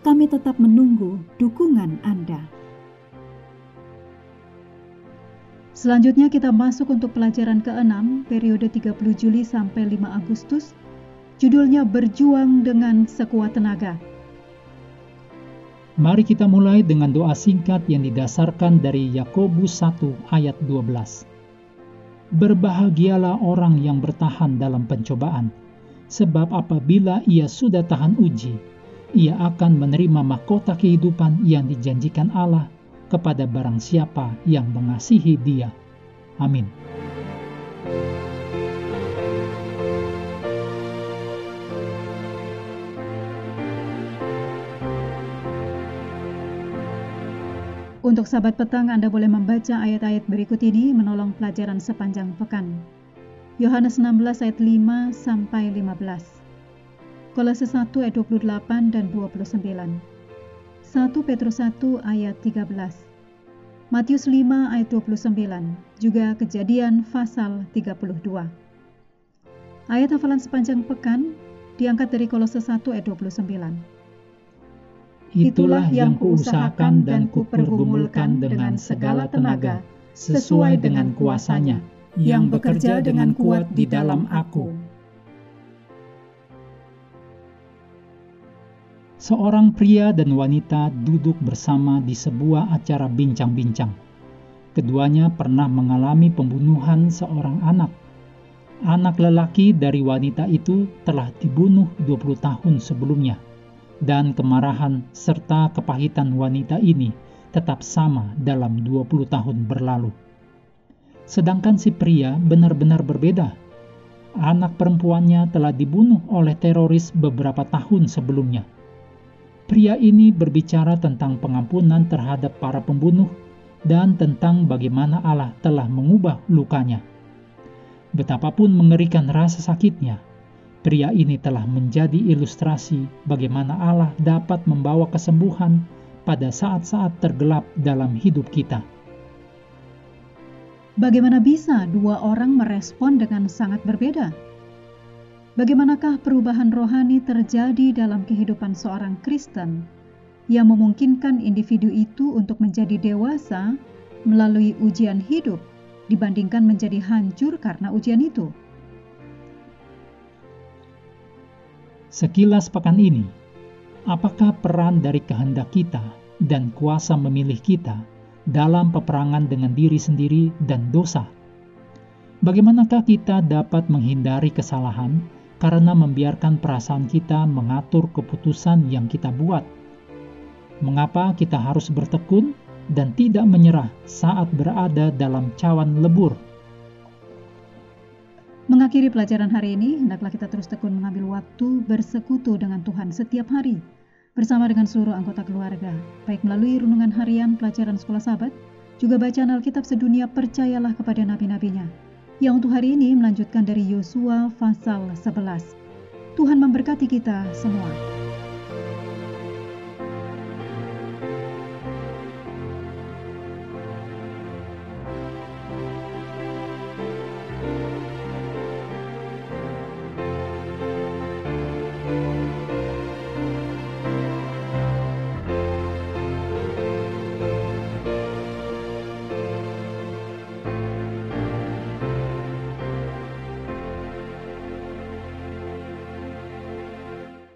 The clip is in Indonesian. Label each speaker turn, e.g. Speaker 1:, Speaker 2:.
Speaker 1: Kami tetap menunggu dukungan Anda. Selanjutnya kita masuk untuk pelajaran ke-6 periode 30 Juli sampai 5 Agustus. Judulnya Berjuang dengan Sekuat Tenaga.
Speaker 2: Mari kita mulai dengan doa singkat yang didasarkan dari Yakobus 1 ayat 12. Berbahagialah orang yang bertahan dalam pencobaan, sebab apabila ia sudah tahan uji, ia akan menerima mahkota kehidupan yang dijanjikan Allah kepada barang siapa yang mengasihi Dia. Amin.
Speaker 1: Untuk sahabat petang, Anda boleh membaca ayat-ayat berikut ini menolong pelajaran sepanjang pekan. Yohanes 16 ayat 5 sampai 15. Kolose 1 ayat 28 dan 29. 1 Petrus 1 ayat 13. Matius 5 ayat 29, juga Kejadian pasal 32. Ayat hafalan sepanjang pekan diangkat dari Kolose 1 ayat 29.
Speaker 2: Itulah yang kuusahakan dan kupergumulkan dengan segala tenaga, sesuai dengan kuasanya, yang bekerja dengan kuat di dalam aku seorang pria dan wanita duduk bersama di sebuah acara bincang-bincang. Keduanya pernah mengalami pembunuhan seorang anak. Anak lelaki dari wanita itu telah dibunuh 20 tahun sebelumnya, dan kemarahan serta kepahitan wanita ini tetap sama dalam 20 tahun berlalu. Sedangkan si pria benar-benar berbeda. Anak perempuannya telah dibunuh oleh teroris beberapa tahun sebelumnya Pria ini berbicara tentang pengampunan terhadap para pembunuh dan tentang bagaimana Allah telah mengubah lukanya. Betapapun mengerikan rasa sakitnya, pria ini telah menjadi ilustrasi bagaimana Allah dapat membawa kesembuhan pada saat-saat tergelap dalam hidup kita.
Speaker 1: Bagaimana bisa dua orang merespon dengan sangat berbeda? Bagaimanakah perubahan rohani terjadi dalam kehidupan seorang Kristen yang memungkinkan individu itu untuk menjadi dewasa melalui ujian hidup dibandingkan menjadi hancur karena ujian itu?
Speaker 2: Sekilas pekan ini, apakah peran dari kehendak kita dan kuasa memilih kita dalam peperangan dengan diri sendiri dan dosa? Bagaimanakah kita dapat menghindari kesalahan karena membiarkan perasaan kita mengatur keputusan yang kita buat. Mengapa kita harus bertekun dan tidak menyerah saat berada dalam cawan lebur?
Speaker 1: Mengakhiri pelajaran hari ini, hendaklah kita terus tekun mengambil waktu bersekutu dengan Tuhan setiap hari bersama dengan seluruh anggota keluarga, baik melalui renungan harian pelajaran sekolah sahabat, juga bacaan Alkitab sedunia percayalah kepada nabi-nabinya, yang untuk hari ini melanjutkan dari Yosua pasal 11. Tuhan memberkati kita semua.